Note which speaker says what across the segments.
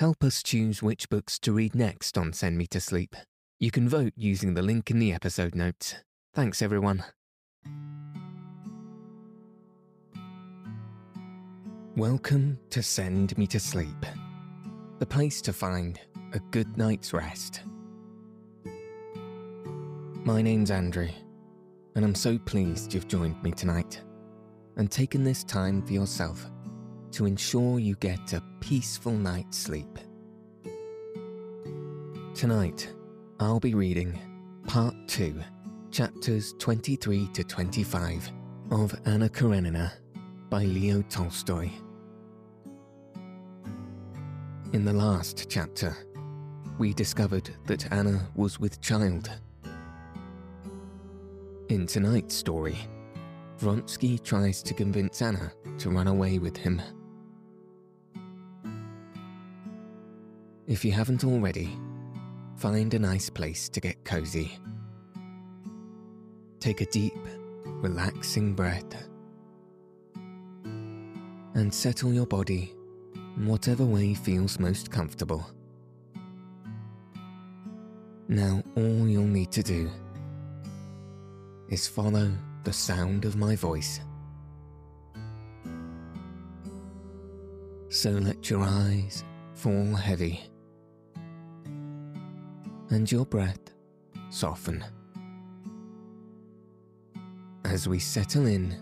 Speaker 1: Help us choose which books to read next on Send Me to Sleep. You can vote using the link in the episode notes. Thanks, everyone. Welcome to Send Me to Sleep, the place to find a good night's rest. My name's Andrew, and I'm so pleased you've joined me tonight and taken this time for yourself to ensure you get a peaceful night's sleep. Tonight, I'll be reading Part 2, chapters 23 to 25 of Anna Karenina by Leo Tolstoy. In the last chapter, we discovered that Anna was with child. In tonight's story, Vronsky tries to convince Anna to run away with him. If you haven't already, find a nice place to get cozy. Take a deep, relaxing breath and settle your body in whatever way feels most comfortable. Now, all you'll need to do is follow the sound of my voice. So let your eyes fall heavy and your breath soften as we settle in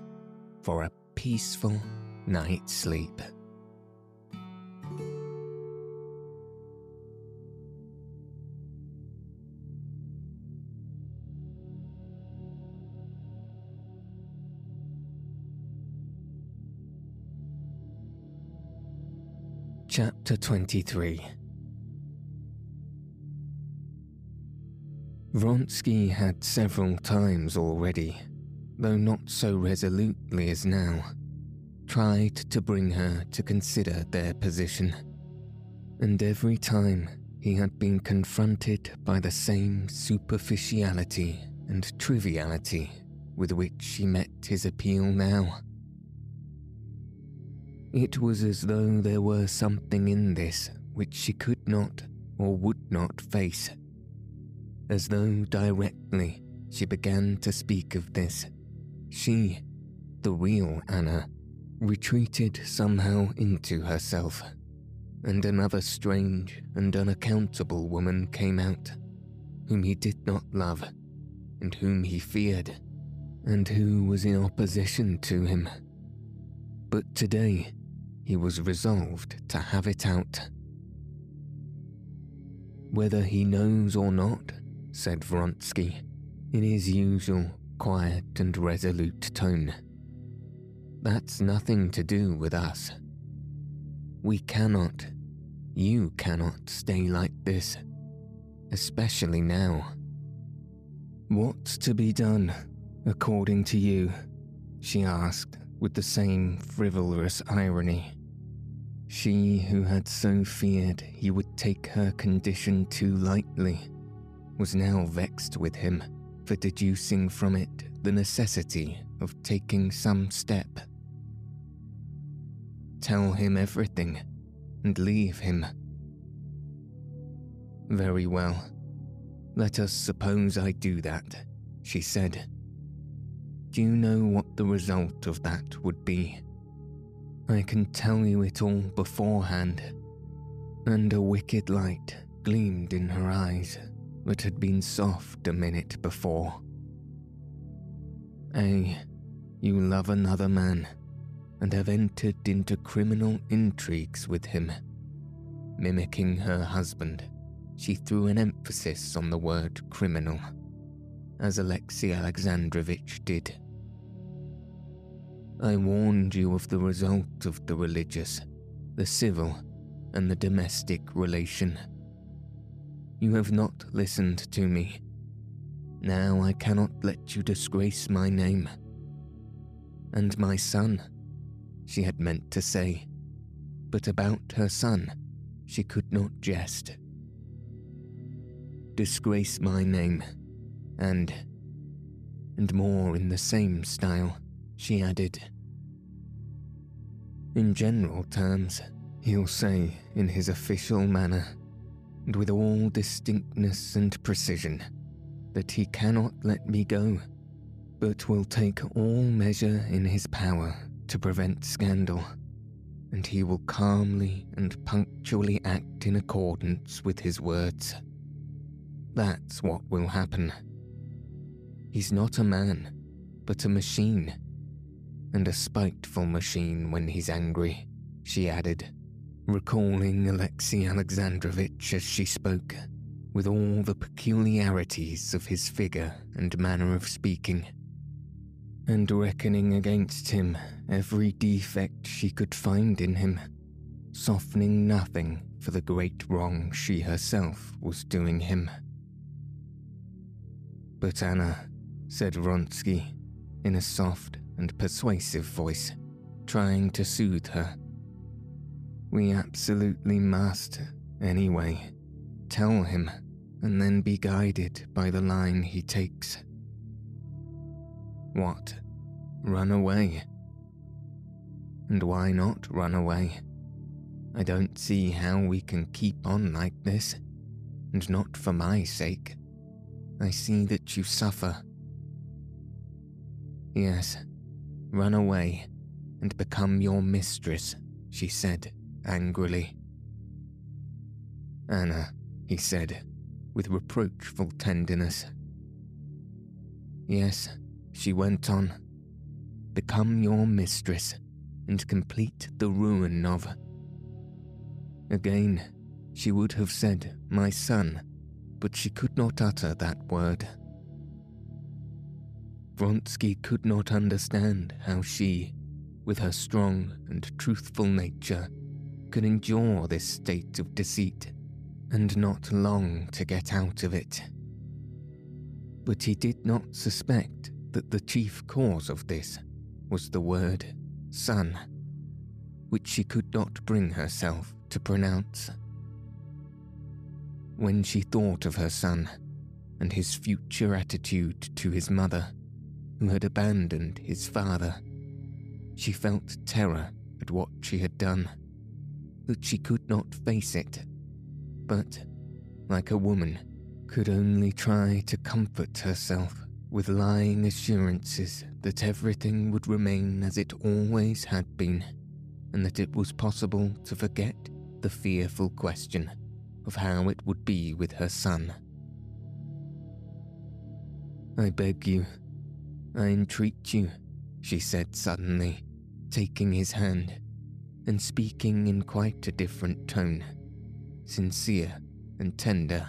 Speaker 1: for a peaceful night's sleep. Chapter 23 Vronsky had several times already, though not so resolutely as now, tried to bring her to consider their position. And every time he had been confronted by the same superficiality and triviality with which she met his appeal now. It was as though there were something in this which she could not or would not face as though directly she began to speak of this, she, the real Anna, retreated somehow into herself, and another strange and unaccountable woman came out, whom he did not love, and whom he feared, and who was in opposition to him. But today he was resolved to have it out. Whether he knows or not, said Vronsky, in his usual quiet and resolute tone. That's nothing to do with us. We cannot, you cannot stay like this, especially now. What's to be done, according to you? she asked with the same frivolous irony. She who had so feared he would take her condition too lightly was now vexed with him for deducing from it the necessity of taking some step. Tell him everything and leave him. Very well. Let us suppose I do that, she said. Do you know what the result of that would be? I can tell you it all beforehand. And a wicked light gleamed in her eyes that had been soft a minute before. A, you love another man and have entered into criminal intrigues with him. Mimicking her husband, she threw an emphasis on the word criminal, as Alexei Alexandrovitch did. I warned you of the result of the religious, the civil, and the domestic relation. You have not listened to me. Now I cannot let you disgrace my name. And my son, she had meant to say, but about her son, she could not jest. Disgrace my name, and, and more in the same style, she added. In general terms, He'll say in his official manner, and with all distinctness and precision, that he cannot let me go, but will take all measure in his power to prevent scandal, and he will calmly and punctually act in accordance with his words. That's what will happen. He's not a man, but a machine, and a spiteful machine when he's angry, she added, recalling Alexei Alexandrovitch as she spoke, with all the peculiarities of his figure and manner of speaking and reckoning against him every defect she could find in him, softening nothing for the great wrong she herself was doing him. But Anna, said Vronsky, in a soft and persuasive voice, trying to soothe her, we absolutely must, anyway, tell him and then be guided by the line he takes. What? Run away? And why not run away? I don't see how we can keep on like this, and not for my sake. I see that you suffer. Yes, run away and become your mistress, she said angrily. Anna, he said, with reproachful tenderness. Yes, she went on. Become your mistress and complete the ruin of. Again, she would have said, My son, but she could not utter that word. Vronsky could not understand how she, with her strong and truthful nature, could endure this state of deceit and not long to get out of it. But he did not suspect that the chief cause of this was the word son, which she could not bring herself to pronounce. When she thought of her son and his future attitude to his mother, who had abandoned his father, she felt terror at what she had done, that she could not face it, but, like a woman, could only try to comfort herself with lying assurances that everything would remain as it always had been, and that it was possible to forget the fearful question of how it would be with her son. I beg you, I entreat you, she said suddenly, taking his hand and speaking in quite a different tone, sincere and tender.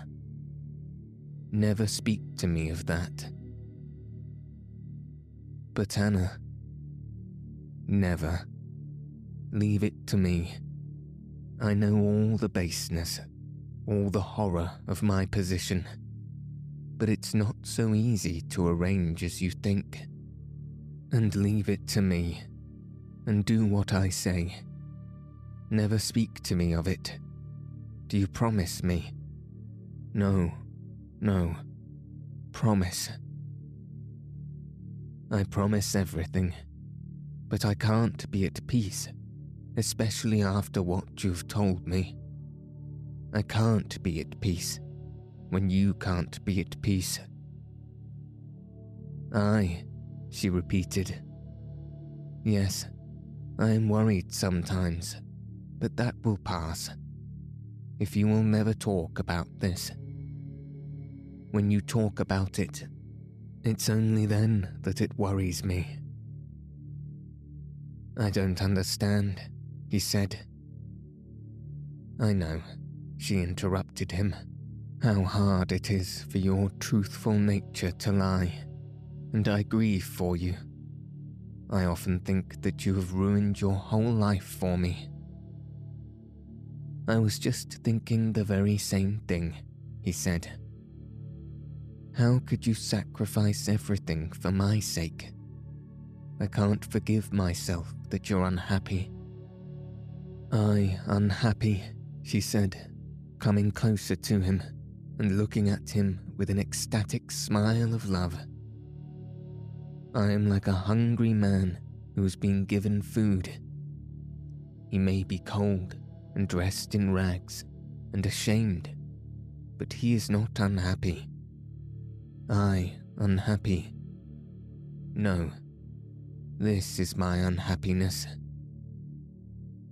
Speaker 1: Never speak to me of that. But Anna, never. Leave it to me. I know all the baseness, all the horror of my position. But it's not so easy to arrange as you think. And leave it to me, and do what I say. Never speak to me of it. Do you promise me? No, no. Promise. I promise everything, but I can't be at peace, especially after what you've told me. I can't be at peace when you can't be at peace. I, she repeated. Yes, I am worried sometimes, but that will pass. If you will never talk about this. When you talk about it, it's only then that it worries me. I don't understand, he said. I know, she interrupted him, how hard it is for your truthful nature to lie, and I grieve for you. I often think that you have ruined your whole life for me. I was just thinking the very same thing, he said. How could you sacrifice everything for my sake? I can't forgive myself that you're unhappy. I unhappy, she said, coming closer to him and looking at him with an ecstatic smile of love. I am like a hungry man who has been given food. He may be cold and dressed in rags and ashamed, but he is not unhappy. I unhappy. No, this is my unhappiness.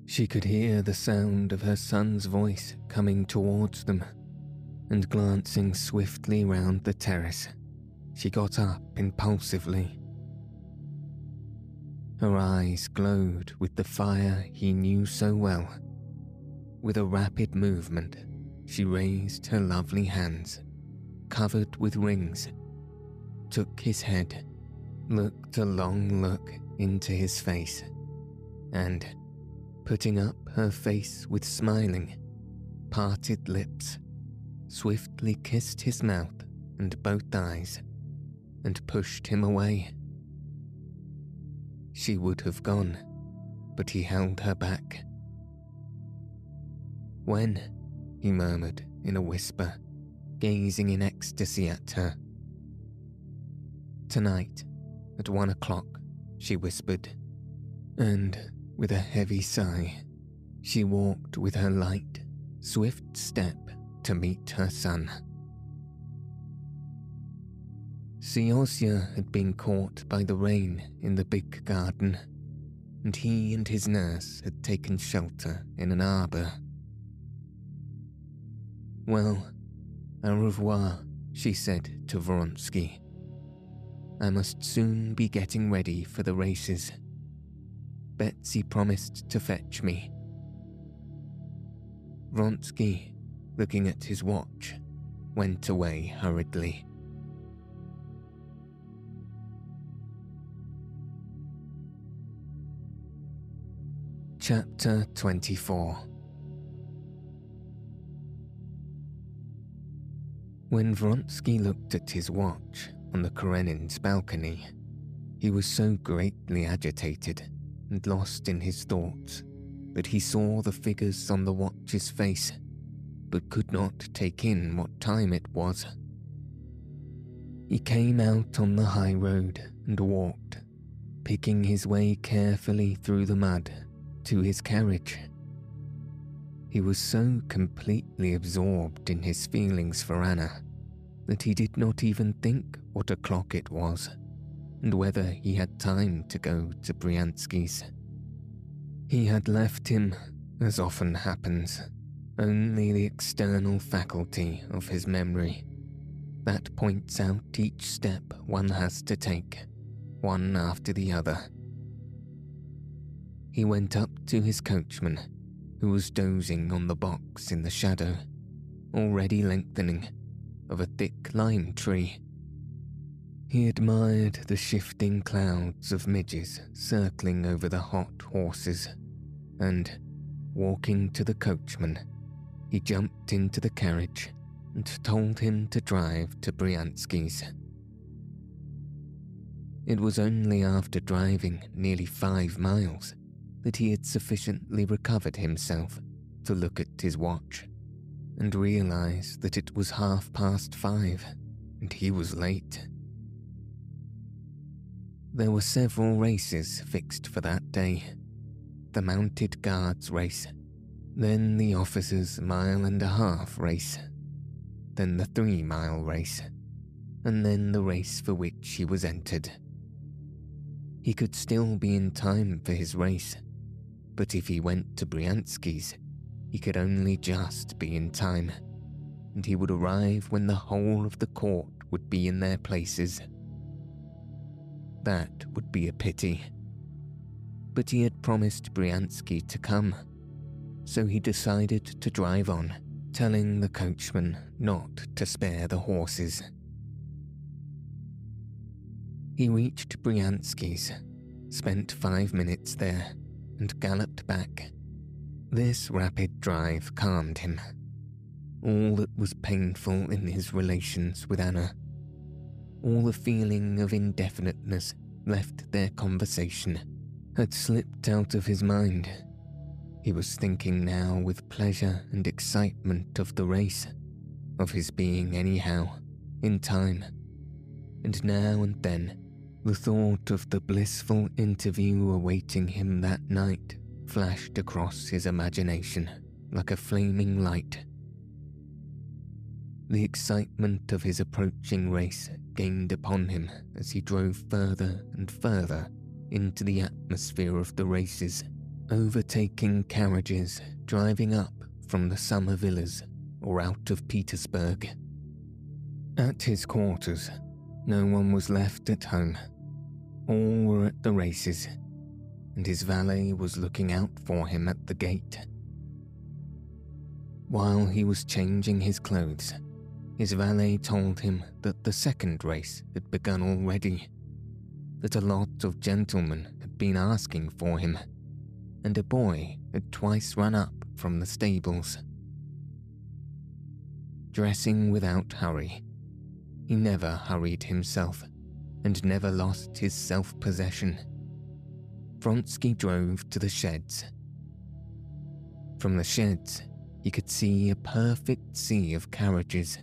Speaker 1: She could hear the sound of her son's voice coming towards them, and glancing swiftly round the terrace, she got up impulsively. Her eyes glowed with the fire he knew so well. With a rapid movement, she raised her lovely hands, covered with rings, took his head, looked a long look into his face, and putting up her face with smiling, parted lips, swiftly kissed his mouth and both eyes, and pushed him away. She would have gone, but he held her back. When? he murmured in a whisper, gazing in ecstasy at her. Tonight, at one o'clock, she whispered, and with a heavy sigh, she walked with her light, swift step to meet her son. Seryozha had been caught by the rain in the big garden, and he and his nurse had taken shelter in an arbour. Well, au revoir, she said to Vronsky. I must soon be getting ready for the races. Betsy promised to fetch me. Vronsky, looking at his watch, went away hurriedly. Chapter 24 When Vronsky looked at his watch on the Karenin's balcony, he was so greatly agitated and lost in his thoughts that he saw the figures on the watch's face, but could not take in what time it was. He came out on the high road and walked, picking his way carefully through the mud to his carriage. He was so completely absorbed in his feelings for Anna that he did not even think what o'clock it was and whether he had time to go to Bryansky's. He had left him, as often happens, only the external faculty of his memory that points out each step one has to take, one after the other. He went up to his coachman, who was dozing on the box in the shadow, already lengthening, of a thick lime tree he admired the shifting clouds of midges circling over the hot horses, and, walking to the coachman, he jumped into the carriage and told him to drive to Bryansky's. It was only after driving nearly five miles that he had sufficiently recovered himself to look at his watch and realize that it was half past five and he was late. There were several races fixed for that day the mounted guards race, then the officers' mile and a half race, then the three mile race, and then the race for which he was entered. He could still be in time for his race, but if he went to Bryansky's, he could only just be in time, and he would arrive when the whole of the court would be in their places that would be a pity. But he had promised Bryansky to come, so he decided to drive on, telling the coachman not to spare the horses. He reached Bryansky's, spent five minutes there, and galloped back. This rapid drive calmed him. All that was painful in his relations with Anna all the feeling of indefiniteness left their conversation had slipped out of his mind. He was thinking now with pleasure and excitement of the race, of his being anyhow, in time. And now and then, the thought of the blissful interview awaiting him that night flashed across his imagination. like a flaming light. The excitement of his approaching race gained upon him as he drove further and further into the atmosphere of the races, overtaking carriages driving up from the summer villas or out of Petersburg. At his quarters, no one was left at home. All were at the races, and his valet was looking out for him at the gate. While he was changing his clothes, his valet told him that the second race had begun already, that a lot of gentlemen had been asking for him, and a boy had twice run up from the stables. Dressing without hurry, he never hurried himself and never lost his self possession. Vronsky drove to the sheds. From the sheds, he could see a perfect sea of carriages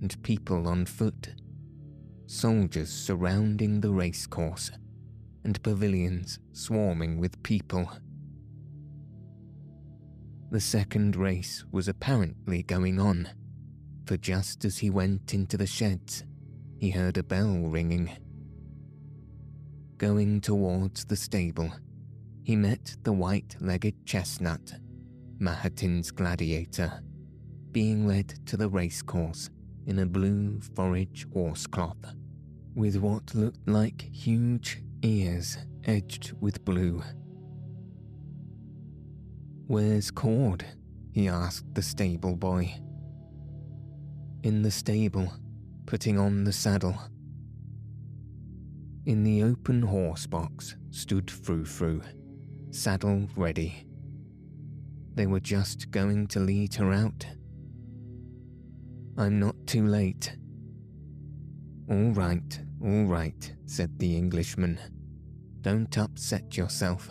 Speaker 1: and people on foot, soldiers surrounding the racecourse, and pavilions swarming with people. The second race was apparently going on, for just as he went into the sheds, he heard a bell ringing. Going towards the stable, he met the white legged chestnut, Mahotin's gladiator, being led to the racecourse in a blue forage horsecloth, with what looked like huge ears edged with blue. Where's Cord? he asked the stable boy. In the stable, putting on the saddle. In the open horse box stood Frou Frou, saddle ready. They were just going to lead her out. I'm not too late. All right, all right, said the Englishman. Don't upset yourself.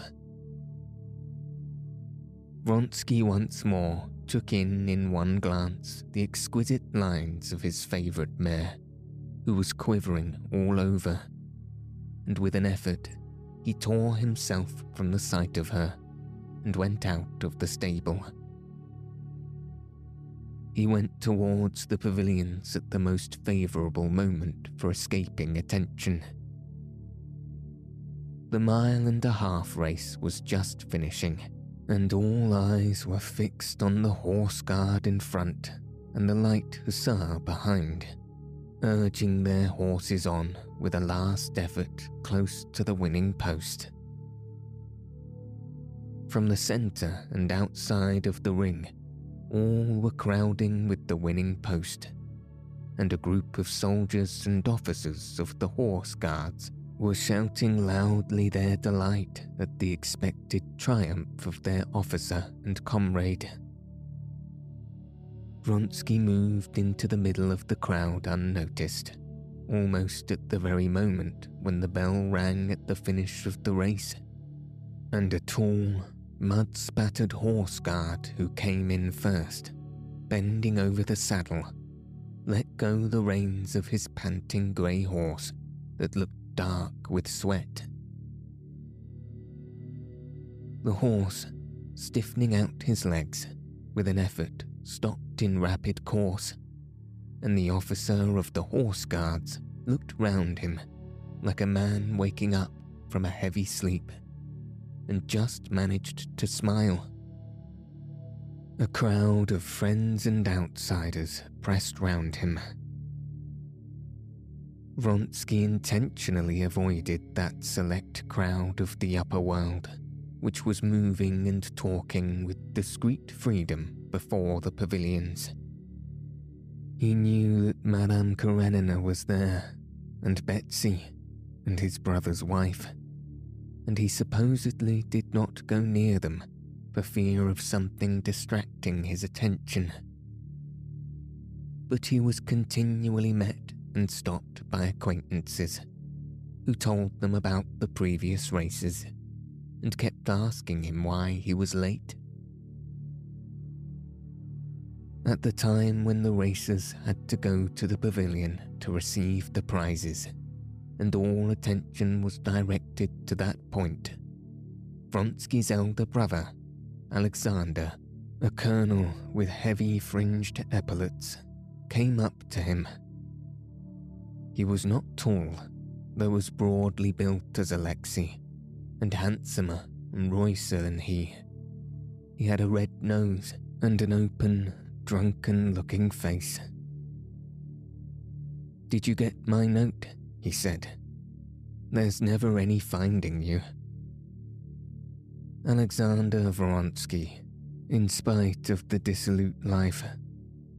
Speaker 1: Vronsky once more took in in one glance the exquisite lines of his favourite mare, who was quivering all over, and with an effort he tore himself from the sight of her and went out of the stable. He went towards the pavilions at the most favourable moment for escaping attention. The mile and a half race was just finishing and all eyes were fixed on the horse guard in front and the light hussar behind, urging their horses on with a last effort close to the winning post. From the centre and outside of the ring, all were crowding with the winning post, and a group of soldiers and officers of the horse guards were shouting loudly their delight at the expected triumph of their officer and comrade. Vronsky moved into the middle of the crowd unnoticed, almost at the very moment when the bell rang at the finish of the race, and a tall, mud spattered horse guard who came in first, bending over the saddle, let go the reins of his panting grey horse that looked dark with sweat. The horse, stiffening out his legs, with an effort, stopped in rapid course, and the officer of the horse guards looked round him like a man waking up from a heavy sleep, and just managed to smile. A crowd of friends and outsiders pressed round him Vronsky intentionally avoided that select crowd of the upper world, which was moving and talking with discreet freedom before the pavilions. He knew that Madame Karenina was there, and Betsy, and his brother's wife, and he supposedly did not go near them for fear of something distracting his attention. But he was continually met and stopped by acquaintances who told them about the previous races and kept asking him why he was late. At the time when the racers had to go to the pavilion to receive the prizes, and all attention was directed to that point, Vronsky's elder brother, Alexander, A colonel with heavy fringed epaulets came up to him. He was not tall, though as broadly built as Alexei, and handsomer and roycer than he. He had a red nose and an open, drunken looking face. Did you get my note? he said. There's never any finding you. Alexander Vronsky, in spite of the dissolute life,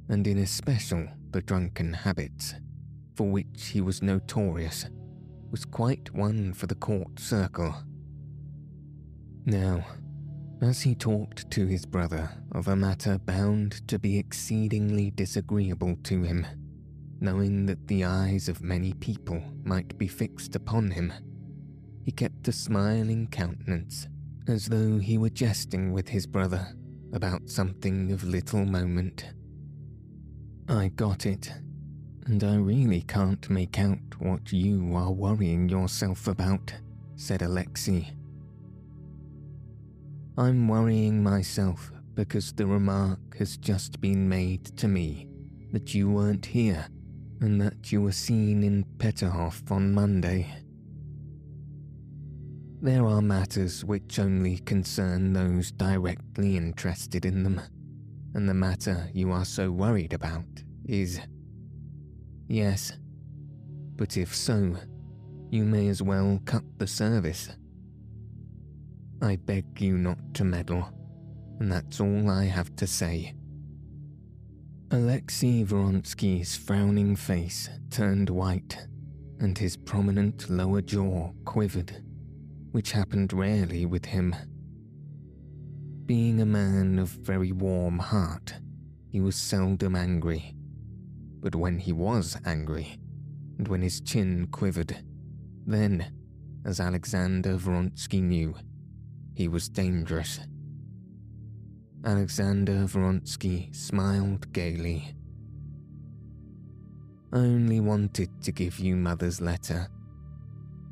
Speaker 1: and in especial the drunken habits, for which he was notorious, was quite one for the court circle. Now, as he talked to his brother of a matter bound to be exceedingly disagreeable to him, knowing that the eyes of many people might be fixed upon him, he kept a smiling countenance, as though he were jesting with his brother about something of little moment. I got it, and I really can't make out what you are worrying yourself about, said Alexei I'm worrying myself because the remark has just been made to me that you weren't here and that you were seen in Peterhof on Monday. There are matters which only concern those directly interested in them, and the matter you are so worried about is. Yes, but if so, you may as well cut the service I beg you not to meddle, and that's all I have to say. Alexei Vronsky's frowning face turned white, and his prominent lower jaw quivered, which happened rarely with him. Being a man of very warm heart, he was seldom angry. But when he was angry, and when his chin quivered, then, as Alexander Vronsky knew, he was dangerous. Alexander Vronsky smiled gaily. I only wanted to give you Mother's letter.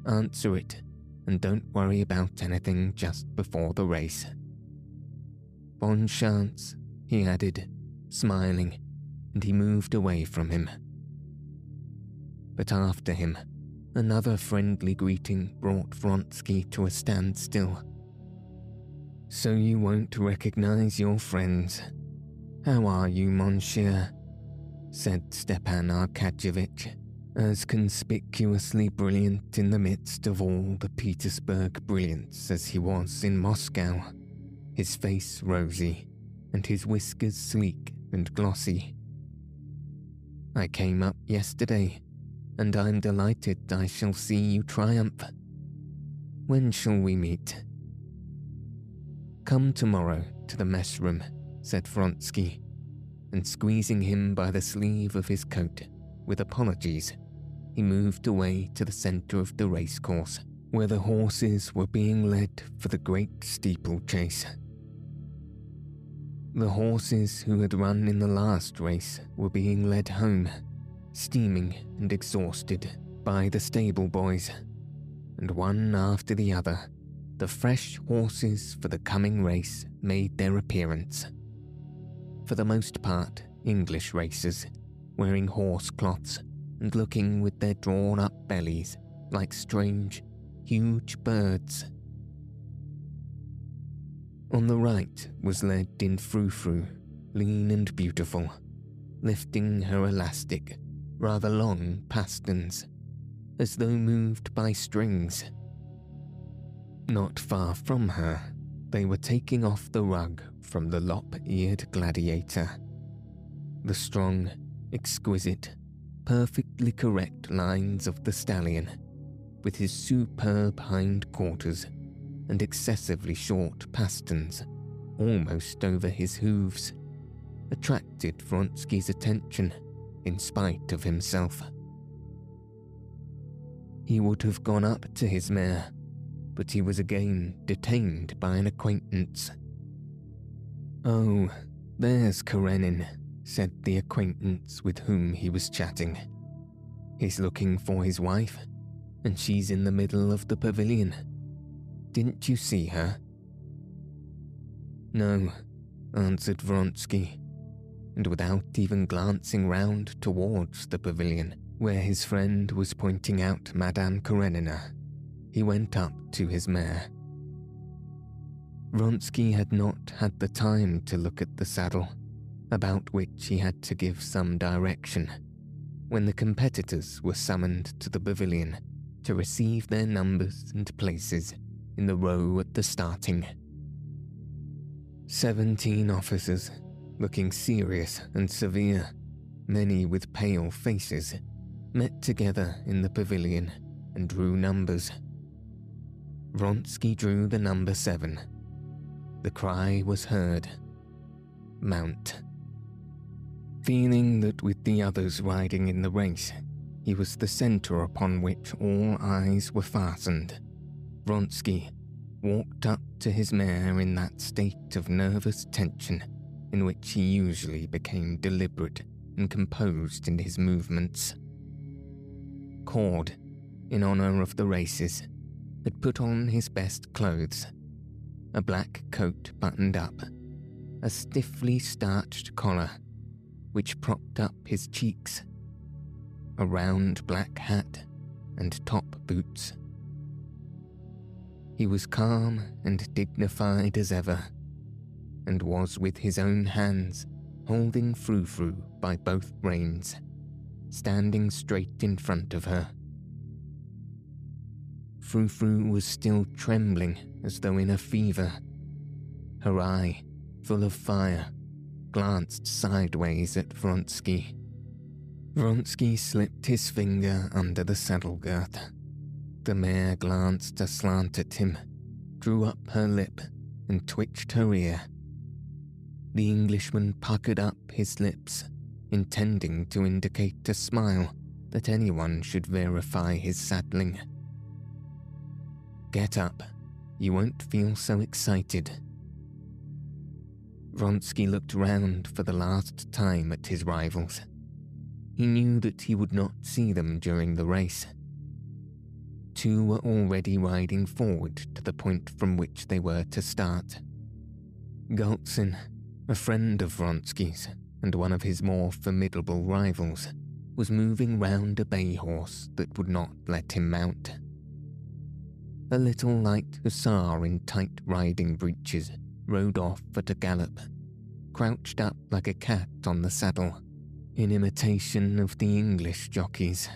Speaker 1: Answer it, and don't worry about anything just before the race. Bon chance, he added, smiling, and he moved away from him. But after him, another friendly greeting brought Vronsky to a standstill. So you won't recognize your friends. How are you, monsieur? said Stepan Arkadyevitch, as conspicuously brilliant in the midst of all the Petersburg brilliance as he was in Moscow, his face rosy and his whiskers sleek and glossy. I came up yesterday, and I'm delighted I shall see you triumph. When shall we meet? Come tomorrow to the mess room, said Vronsky, and squeezing him by the sleeve of his coat, with apologies, he moved away to the centre of the racecourse, where the horses were being led for the great steeplechase. The horses who had run in the last race were being led home, steaming and exhausted, by the stable boys, and one after the other the fresh horses for the coming race made their appearance. For the most part, English racers, wearing horse cloths and looking with their drawn up bellies like strange, huge birds. On the right was led in Frou Frou, lean and beautiful, lifting her elastic, rather long pasterns, as though moved by strings not far from her, they were taking off the rug from the lop eared gladiator. The strong, exquisite, perfectly correct lines of the stallion, with his superb hind quarters and excessively short pasterns almost over his hooves, attracted Vronsky's attention in spite of himself. He would have gone up to his mare but he was again detained by an acquaintance. Oh, there's Karenin, said the acquaintance with whom he was chatting. He's looking for his wife, and she's in the middle of the pavilion. Didn't you see her? No, answered Vronsky, and without even glancing round towards the pavilion where his friend was pointing out Madame Karenina, he went up to his mare. Vronsky had not had the time to look at the saddle, about which he had to give some direction, when the competitors were summoned to the pavilion to receive their numbers and places in the row at the starting. Seventeen officers, looking serious and severe, many with pale faces, met together in the pavilion and drew numbers. Vronsky drew the number seven. The cry was heard Mount. Feeling that with the others riding in the race, he was the centre upon which all eyes were fastened, Vronsky walked up to his mare in that state of nervous tension in which he usually became deliberate and composed in his movements. Cord, in honour of the races, had put on his best clothes a black coat buttoned up, a stiffly starched collar, which propped up his cheeks, a round black hat, and top boots. He was calm and dignified as ever, and was with his own hands holding Frou Frou by both reins, standing straight in front of her. Frou Frou was still trembling as though in a fever. Her eye, full of fire, glanced sideways at Vronsky. Vronsky slipped his finger under the saddle girth. The mare glanced aslant at him, drew up her lip, and twitched her ear. The Englishman puckered up his lips, intending to indicate a smile that anyone should verify his saddling. Get up, you won't feel so excited. Vronsky looked round for the last time at his rivals. He knew that he would not see them during the race. Two were already riding forward to the point from which they were to start. Galtsin, a friend of Vronsky's and one of his more formidable rivals, was moving round a bay horse that would not let him mount a little light hussar in tight riding breeches rode off at a gallop, crouched up like a cat on the saddle, in imitation of the English jockeys.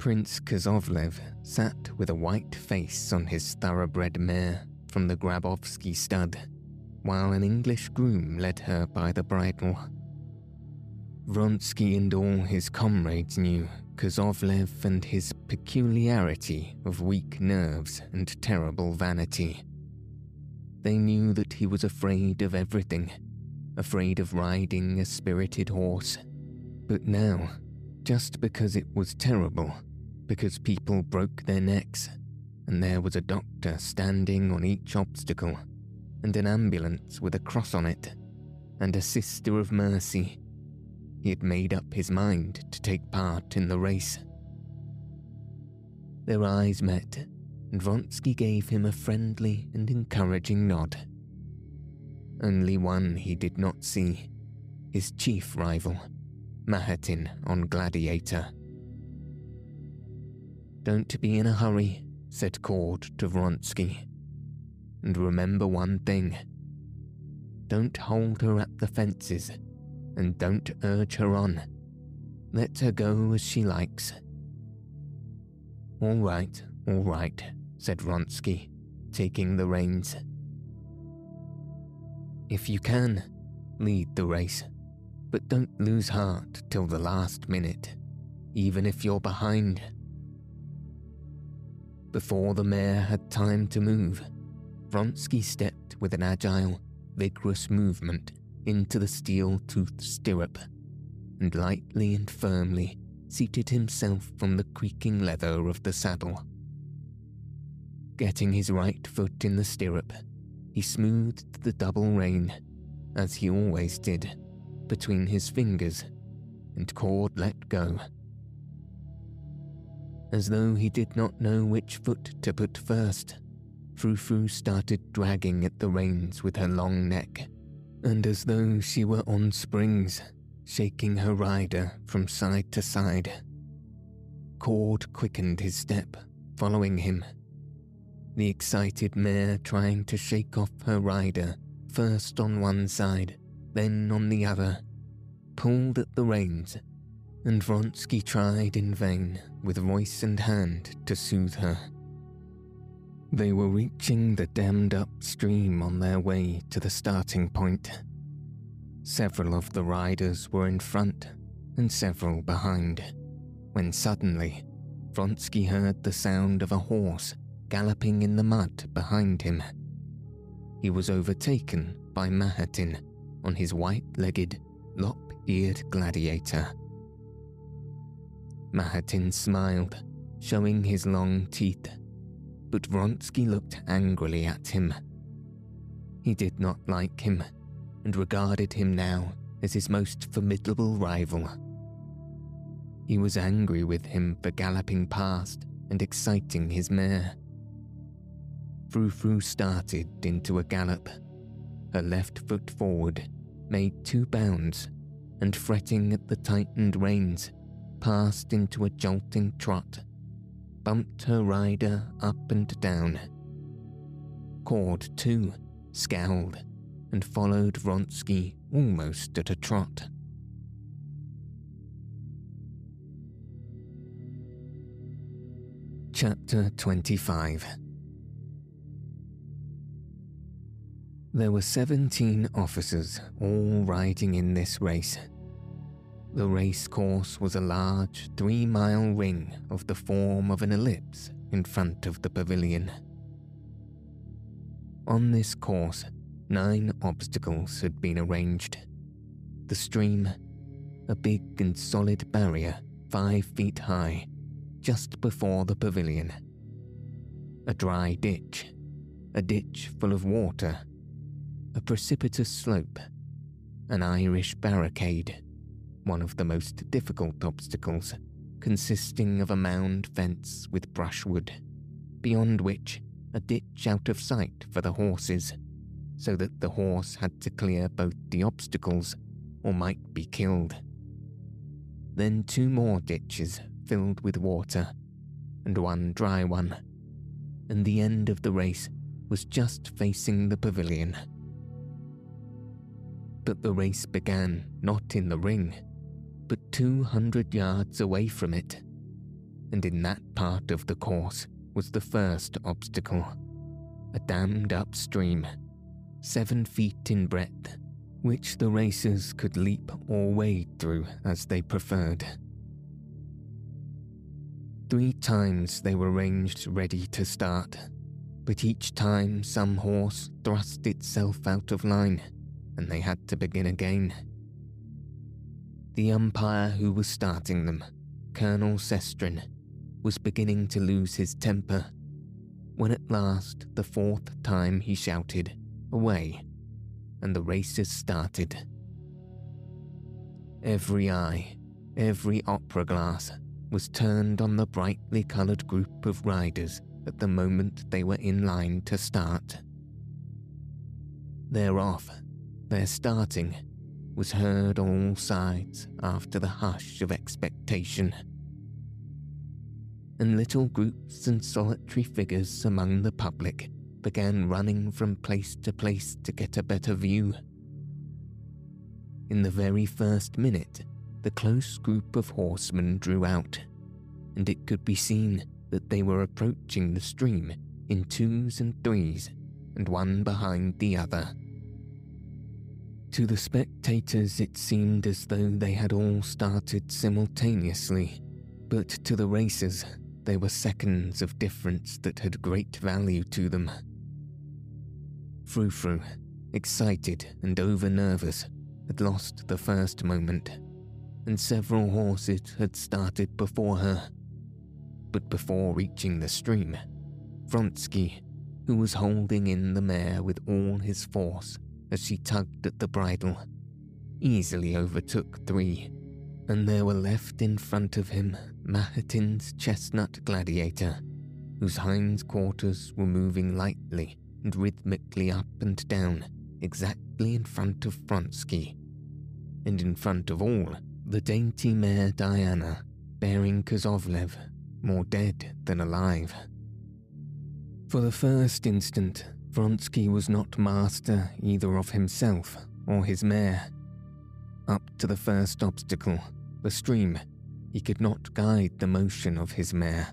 Speaker 1: Prince Kuzovlev sat with a white face on his thoroughbred mare from the Grabovsky stud, while an English groom led her by the bridle. Vronsky and all his comrades knew Kuzovlev and his peculiarity of weak nerves and terrible vanity. They knew that he was afraid of everything, afraid of riding a spirited horse. But now, just because it was terrible, because people broke their necks, and there was a doctor standing on each obstacle, and an ambulance with a cross on it, and a sister of mercy he had made up his mind to take part in the race. Their eyes met, and Vronsky gave him a friendly and encouraging nod. Only one he did not see his chief rival, Mahotin on Gladiator. Don't be in a hurry, said Cord to Vronsky. And remember one thing don't hold her at the fences and don't urge her on. Let her go as she likes. All right, all right, said Vronsky, taking the reins. If you can, lead the race, but don't lose heart till the last minute, even if you're behind. Before the mare had time to move, Vronsky stepped with an agile, vigorous movement into the steel toothed stirrup and lightly and firmly seated himself on the creaking leather of the saddle. Getting his right foot in the stirrup, he smoothed the double rein, as he always did, between his fingers, and Cord let go. As though he did not know which foot to put first, Frou Frou started dragging at the reins with her long neck And as though she were on springs, shaking her rider from side to side, Cord quickened his step, following him. The excited mare trying to shake off her rider, first on one side, then on the other, pulled at the reins, and Vronsky tried in vain with voice and hand to soothe her. They were reaching the dammed up stream on their way to the starting point. Several of the riders were in front and several behind, when suddenly Vronsky heard the sound of a horse galloping in the mud behind him. He was overtaken by Mahotin on his white legged, lop eared gladiator. Mahotin smiled, showing his long teeth but Vronsky looked angrily at him. He did not like him and regarded him now as his most formidable rival. He was angry with him for galloping past and exciting his mare. Frou Frou started into a gallop. Her left foot forward made two bounds and, fretting at the tightened reins, passed into a jolting trot bumped her rider up and down. Cord, too, scowled and followed Vronsky almost at a trot. Chapter 25 There were 17 officers all riding in this race the race course was a large three mile ring of the form of an ellipse in front of the pavilion. On this course, nine obstacles had been arranged. The stream, a big and solid barrier five feet high, just before the pavilion. A dry ditch, a ditch full of water, a precipitous slope, an Irish barricade one of the most difficult obstacles, consisting of a mound fence with brushwood, beyond which a ditch out of sight for the horses, so that the horse had to clear both the obstacles or might be killed. Then two more ditches filled with water, and one dry one, and the end of the race was just facing the pavilion. But the race began not in the ring, but 200 yards away from it, and in that part of the course was the first obstacle a dammed up stream, seven feet in breadth, which the racers could leap or wade through as they preferred. Three times they were ranged ready to start, but each time some horse thrust itself out of line and they had to begin again. The umpire who was starting them, Colonel Sestrin, was beginning to lose his temper when at last, the fourth time, he shouted, Away, and the races started. Every eye, every opera glass was turned on the brightly coloured group of riders at the moment they were in line to start. They're off, they're starting was heard on all sides after the hush of expectation. And little groups and solitary figures among the public began running from place to place to get a better view. In the very first minute, the close group of horsemen drew out, and it could be seen that they were approaching the stream in twos and threes, and one behind the other. To the spectators, it seemed as though they had all started simultaneously, but to the racers, they were seconds of difference that had great value to them. Frou Frou, excited and over nervous, had lost the first moment, and several horses had started before her. But before reaching the stream, Vronsky, who was holding in the mare with all his force, as she tugged at the bridle, easily overtook three, and there were left in front of him Mahotin's chestnut gladiator, whose hind quarters were moving lightly and rhythmically up and down exactly in front of Vronsky, and in front of all, the dainty mare Diana, bearing Kuzovlev, more dead than alive. For the first instant, Vronsky was not master either of himself or his mare. Up to the first obstacle, the stream, he could not guide the motion of his mare.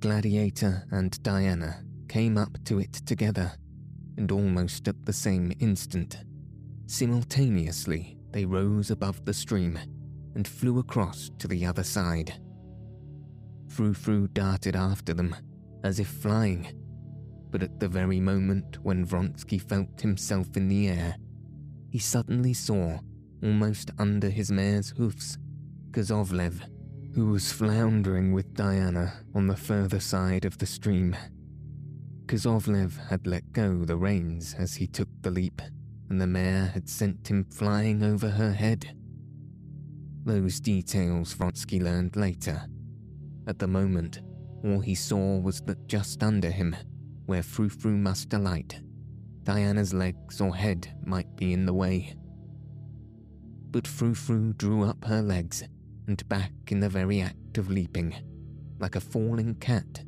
Speaker 1: Gladiator and Diana came up to it together, and almost at the same instant, simultaneously they rose above the stream and flew across to the other side. Frou Frou darted after them, as if flying, but at the very moment when Vronsky felt himself in the air, he suddenly saw, almost under his mare's hoofs, Kuzovlev, who was floundering with Diana on the further side of the stream. Kuzovlev had let go the reins as he took the leap, and the mare had sent him flying over her head. Those details Vronsky learned later. At the moment, all he saw was that just under him, where Frou Frou must alight, Diana's legs or head might be in the way. But Frou Frou drew up her legs and back in the very act of leaping, like a falling cat,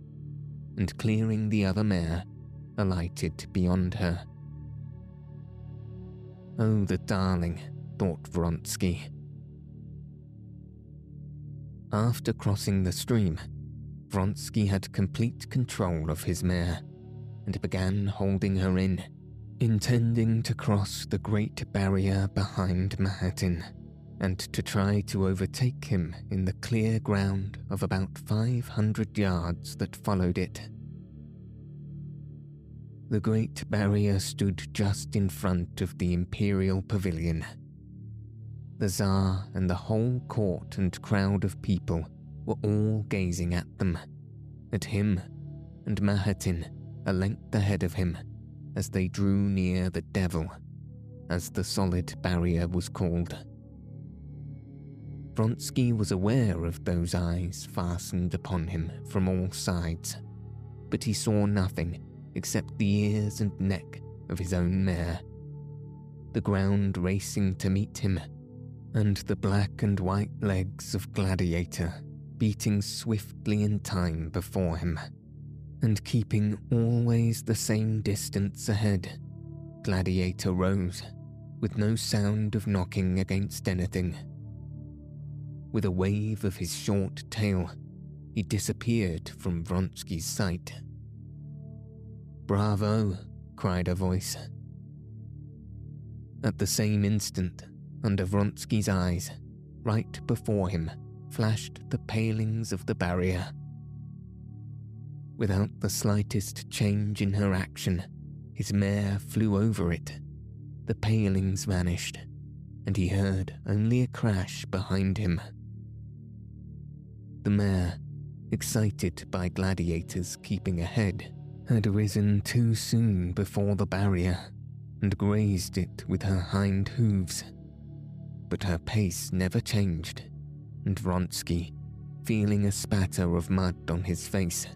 Speaker 1: and clearing the other mare, alighted beyond her. Oh, the darling, thought Vronsky. After crossing the stream, Vronsky had complete control of his mare and began holding her in, intending to cross the great barrier behind Mahotin and to try to overtake him in the clear ground of about 500 yards that followed it. The Great Barrier stood just in front of the Imperial Pavilion. The Tsar and the whole court and crowd of people were all gazing at them, at him and Mahotin a length ahead of him as they drew near the Devil, as the solid barrier was called. Vronsky was aware of those eyes fastened upon him from all sides, but he saw nothing except the ears and neck of his own mare, the ground racing to meet him, and the black and white legs of Gladiator beating swiftly in time before him, and keeping always the same distance ahead. Gladiator rose, with no sound of knocking against anything with a wave of his short tail, he disappeared from Vronsky's sight. Bravo, cried a voice. At the same instant, under Vronsky's eyes, right before him, flashed the palings of the barrier. Without the slightest change in her action, his mare flew over it. The palings vanished, and he heard only a crash behind him. The mare, excited by gladiators keeping ahead, had risen too soon before the barrier and grazed it with her hind hooves. But her pace never changed, and Vronsky, feeling a spatter of mud on his face,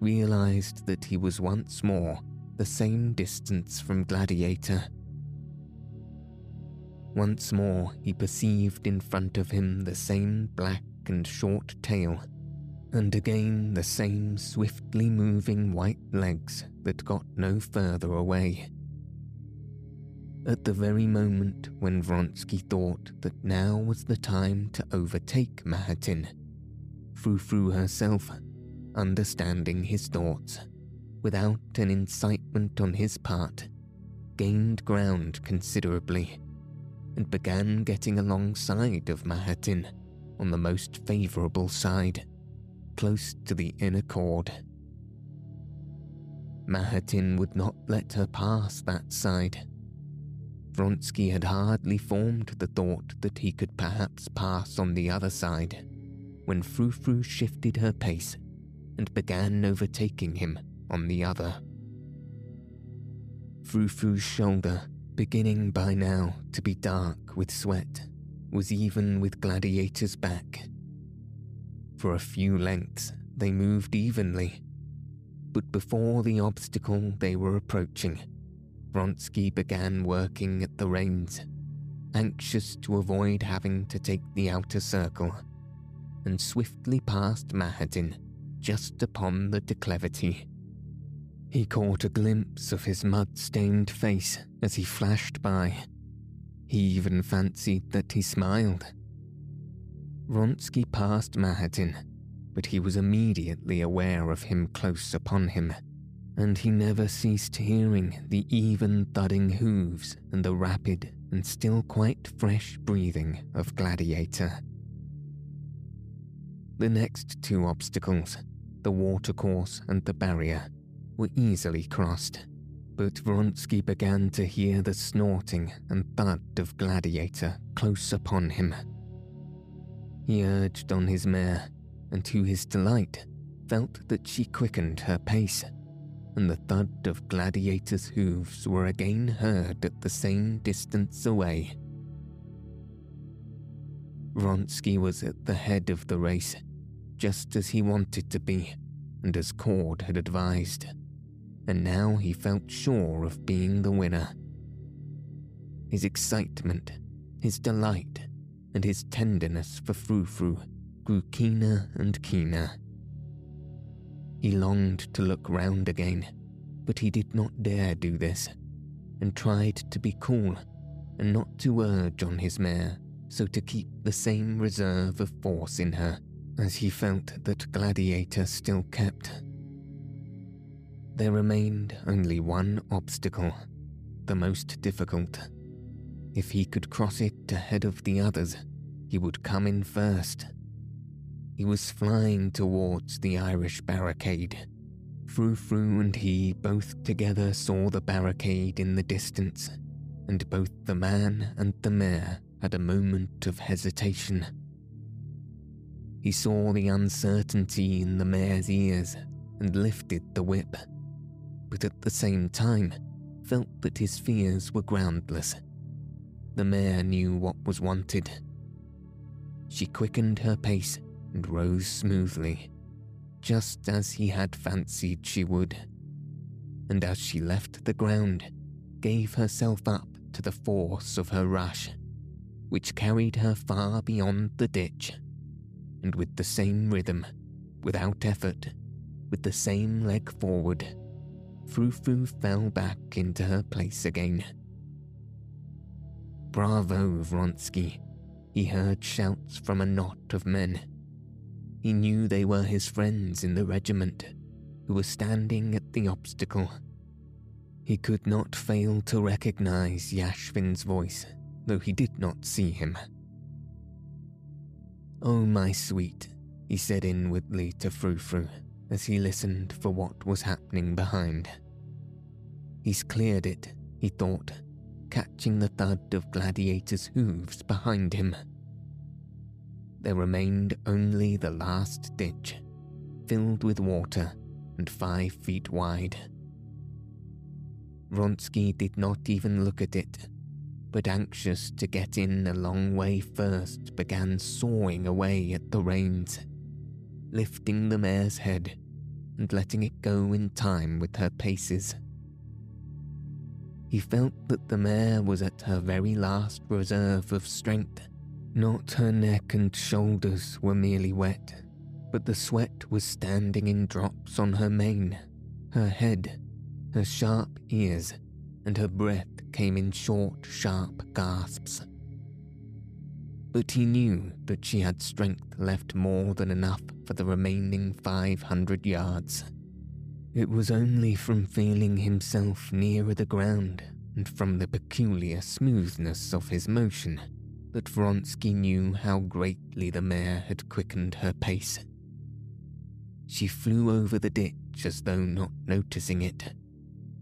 Speaker 1: realized that he was once more the same distance from Gladiator. Once more he perceived in front of him the same black and short tail, and again the same swiftly moving white legs that got no further away. At the very moment when Vronsky thought that now was the time to overtake Mahotin, Frou Frou herself, understanding his thoughts, without an incitement on his part, gained ground considerably and began getting alongside of Mahotin on the most favourable side, close to the inner cord. Mahotin would not let her pass that side. Vronsky had hardly formed the thought that he could perhaps pass on the other side when Frou shifted her pace and began overtaking him on the other. Frou Frou's shoulder, beginning by now to be dark with sweat, was even with Gladiator's back. For a few lengths, they moved evenly, but before the obstacle they were approaching, Vronsky began working at the reins, anxious to avoid having to take the outer circle, and swiftly passed Mahotin just upon the declivity. He caught a glimpse of his mud stained face as he flashed by. He even fancied that he smiled. Vronsky passed Mahotin, but he was immediately aware of him close upon him, and he never ceased hearing the even thudding hooves and the rapid and still quite fresh breathing of Gladiator. The next two obstacles, the watercourse and the barrier, were easily crossed, but Vronsky began to hear the snorting and thud of Gladiator close upon him. He urged on his mare, and to his delight, felt that she quickened her pace, and the thud of Gladiator's hooves were again heard at the same distance away. Vronsky was at the head of the race, just as he wanted to be, and as Cord had advised and now he felt sure of being the winner. His excitement, his delight, and his tenderness for Frou Frou grew keener and keener. He longed to look round again, but he did not dare do this, and tried to be cool and not to urge on his mare so to keep the same reserve of force in her as he felt that Gladiator still kept there remained only one obstacle, the most difficult. If he could cross it ahead of the others, he would come in first. He was flying towards the Irish barricade. Frou Frou and he both together saw the barricade in the distance, and both the man and the mare had a moment of hesitation. He saw the uncertainty in the mare's ears and lifted the whip but at the same time felt that his fears were groundless. The mare knew what was wanted. She quickened her pace and rose smoothly, just as he had fancied she would, and as she left the ground, gave herself up to the force of her rush, which carried her far beyond the ditch, and with the same rhythm, without effort, with the same leg forward, Frou fell back into her place again. Bravo, Vronsky! He heard shouts from a knot of men. He knew they were his friends in the regiment, who were standing at the obstacle. He could not fail to recognize Yashvin's voice, though he did not see him. Oh, my sweet, he said inwardly to Frou Frou as he listened for what was happening behind. He's cleared it, he thought, catching the thud of Gladiator's hooves behind him. There remained only the last ditch, filled with water and five feet wide. Vronsky did not even look at it, but anxious to get in a long way first, began sawing away at the reins lifting the mare's head and letting it go in time with her paces. He felt that the mare was at her very last reserve of strength. Not her neck and shoulders were merely wet, but the sweat was standing in drops on her mane, her head, her sharp ears, and her breath came in short, sharp gasps but he knew that she had strength left more than enough for the remaining 500 yards. It was only from feeling himself nearer the ground and from the peculiar smoothness of his motion that Vronsky knew how greatly the mare had quickened her pace. She flew over the ditch as though not noticing it.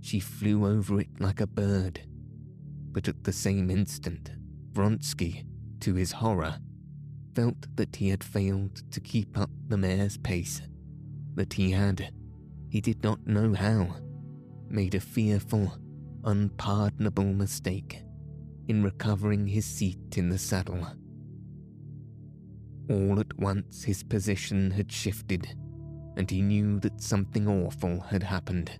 Speaker 1: She flew over it like a bird. But at the same instant, Vronsky, to his horror, felt that he had failed to keep up the mare's pace, that he had, he did not know how, made a fearful, unpardonable mistake in recovering his seat in the saddle. All at once his position had shifted, and he knew that something awful had happened.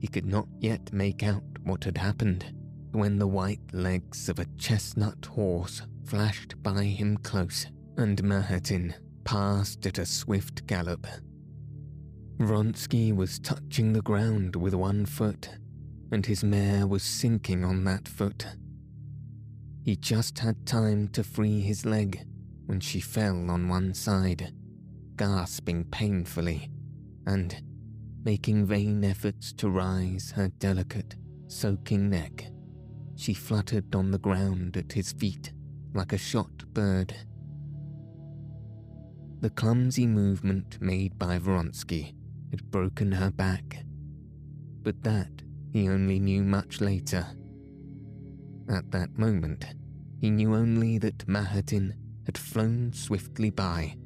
Speaker 1: He could not yet make out what had happened when the white legs of a chestnut horse flashed by him close and Mahotin passed at a swift gallop. Vronsky was touching the ground with one foot, and his mare was sinking on that foot. He just had time to free his leg when she fell on one side, gasping painfully and making vain efforts to rise her delicate, soaking neck. She fluttered on the ground at his feet like a shot bird. The clumsy movement made by Vronsky had broken her back, but that he only knew much later. At that moment, he knew only that Mahotin had flown swiftly by,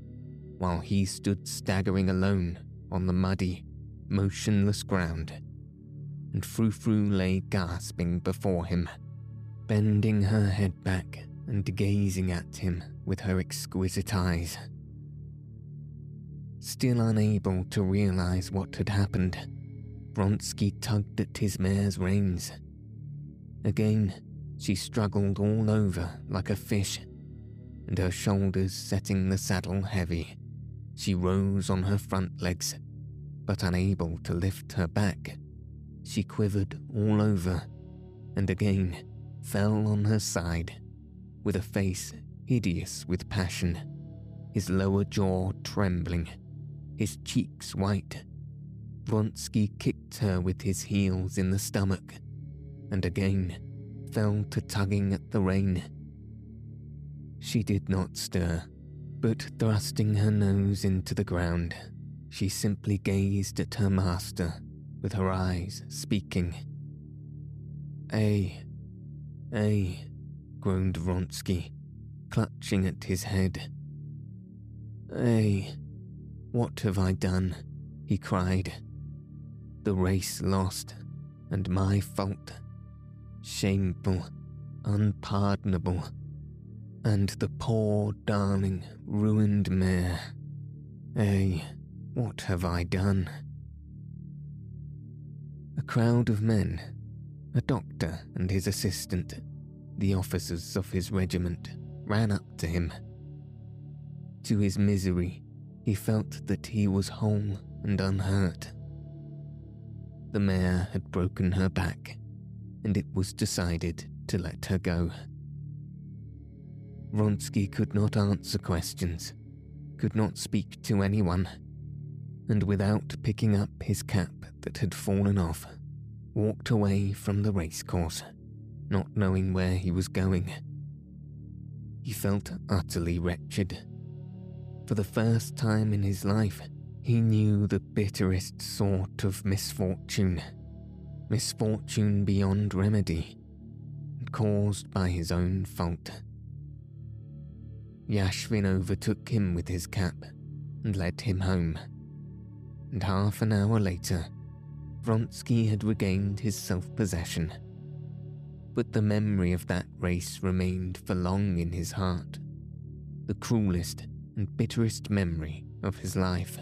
Speaker 1: while he stood staggering alone on the muddy, motionless ground, and Frou Frou lay gasping before him, bending her head back and gazing at him with her exquisite eyes. Still unable to realize what had happened, Vronsky tugged at his mare's reins. Again, she struggled all over like a fish, and her shoulders setting the saddle heavy, she rose on her front legs, but unable to lift her back. She quivered all over, and again fell on her side, with a face hideous with passion, his lower jaw trembling, his cheeks white. Vronsky kicked her with his heels in the stomach, and again fell to tugging at the rein. She did not stir, but thrusting her nose into the ground, she simply gazed at her master with her eyes speaking. A, A, groaned Vronsky, clutching at his head. A, what have I done? he cried. The race lost, and my fault shameful, unpardonable, and the poor, darling, ruined mare. Eh, what have I done? A crowd of men, a doctor and his assistant, the officers of his regiment, ran up to him. To his misery, he felt that he was whole and unhurt. The mare had broken her back and it was decided to let her go. Vronsky could not answer questions, could not speak to anyone, and without picking up his cap that had fallen off, walked away from the racecourse, not knowing where he was going. He felt utterly wretched. For the first time in his life, he knew the bitterest sort of misfortune misfortune beyond remedy, caused by his own fault. Yashvin overtook him with his cap and led him home. And half an hour later, Vronsky had regained his self possession. But the memory of that race remained for long in his heart, the cruelest and bitterest memory of his life.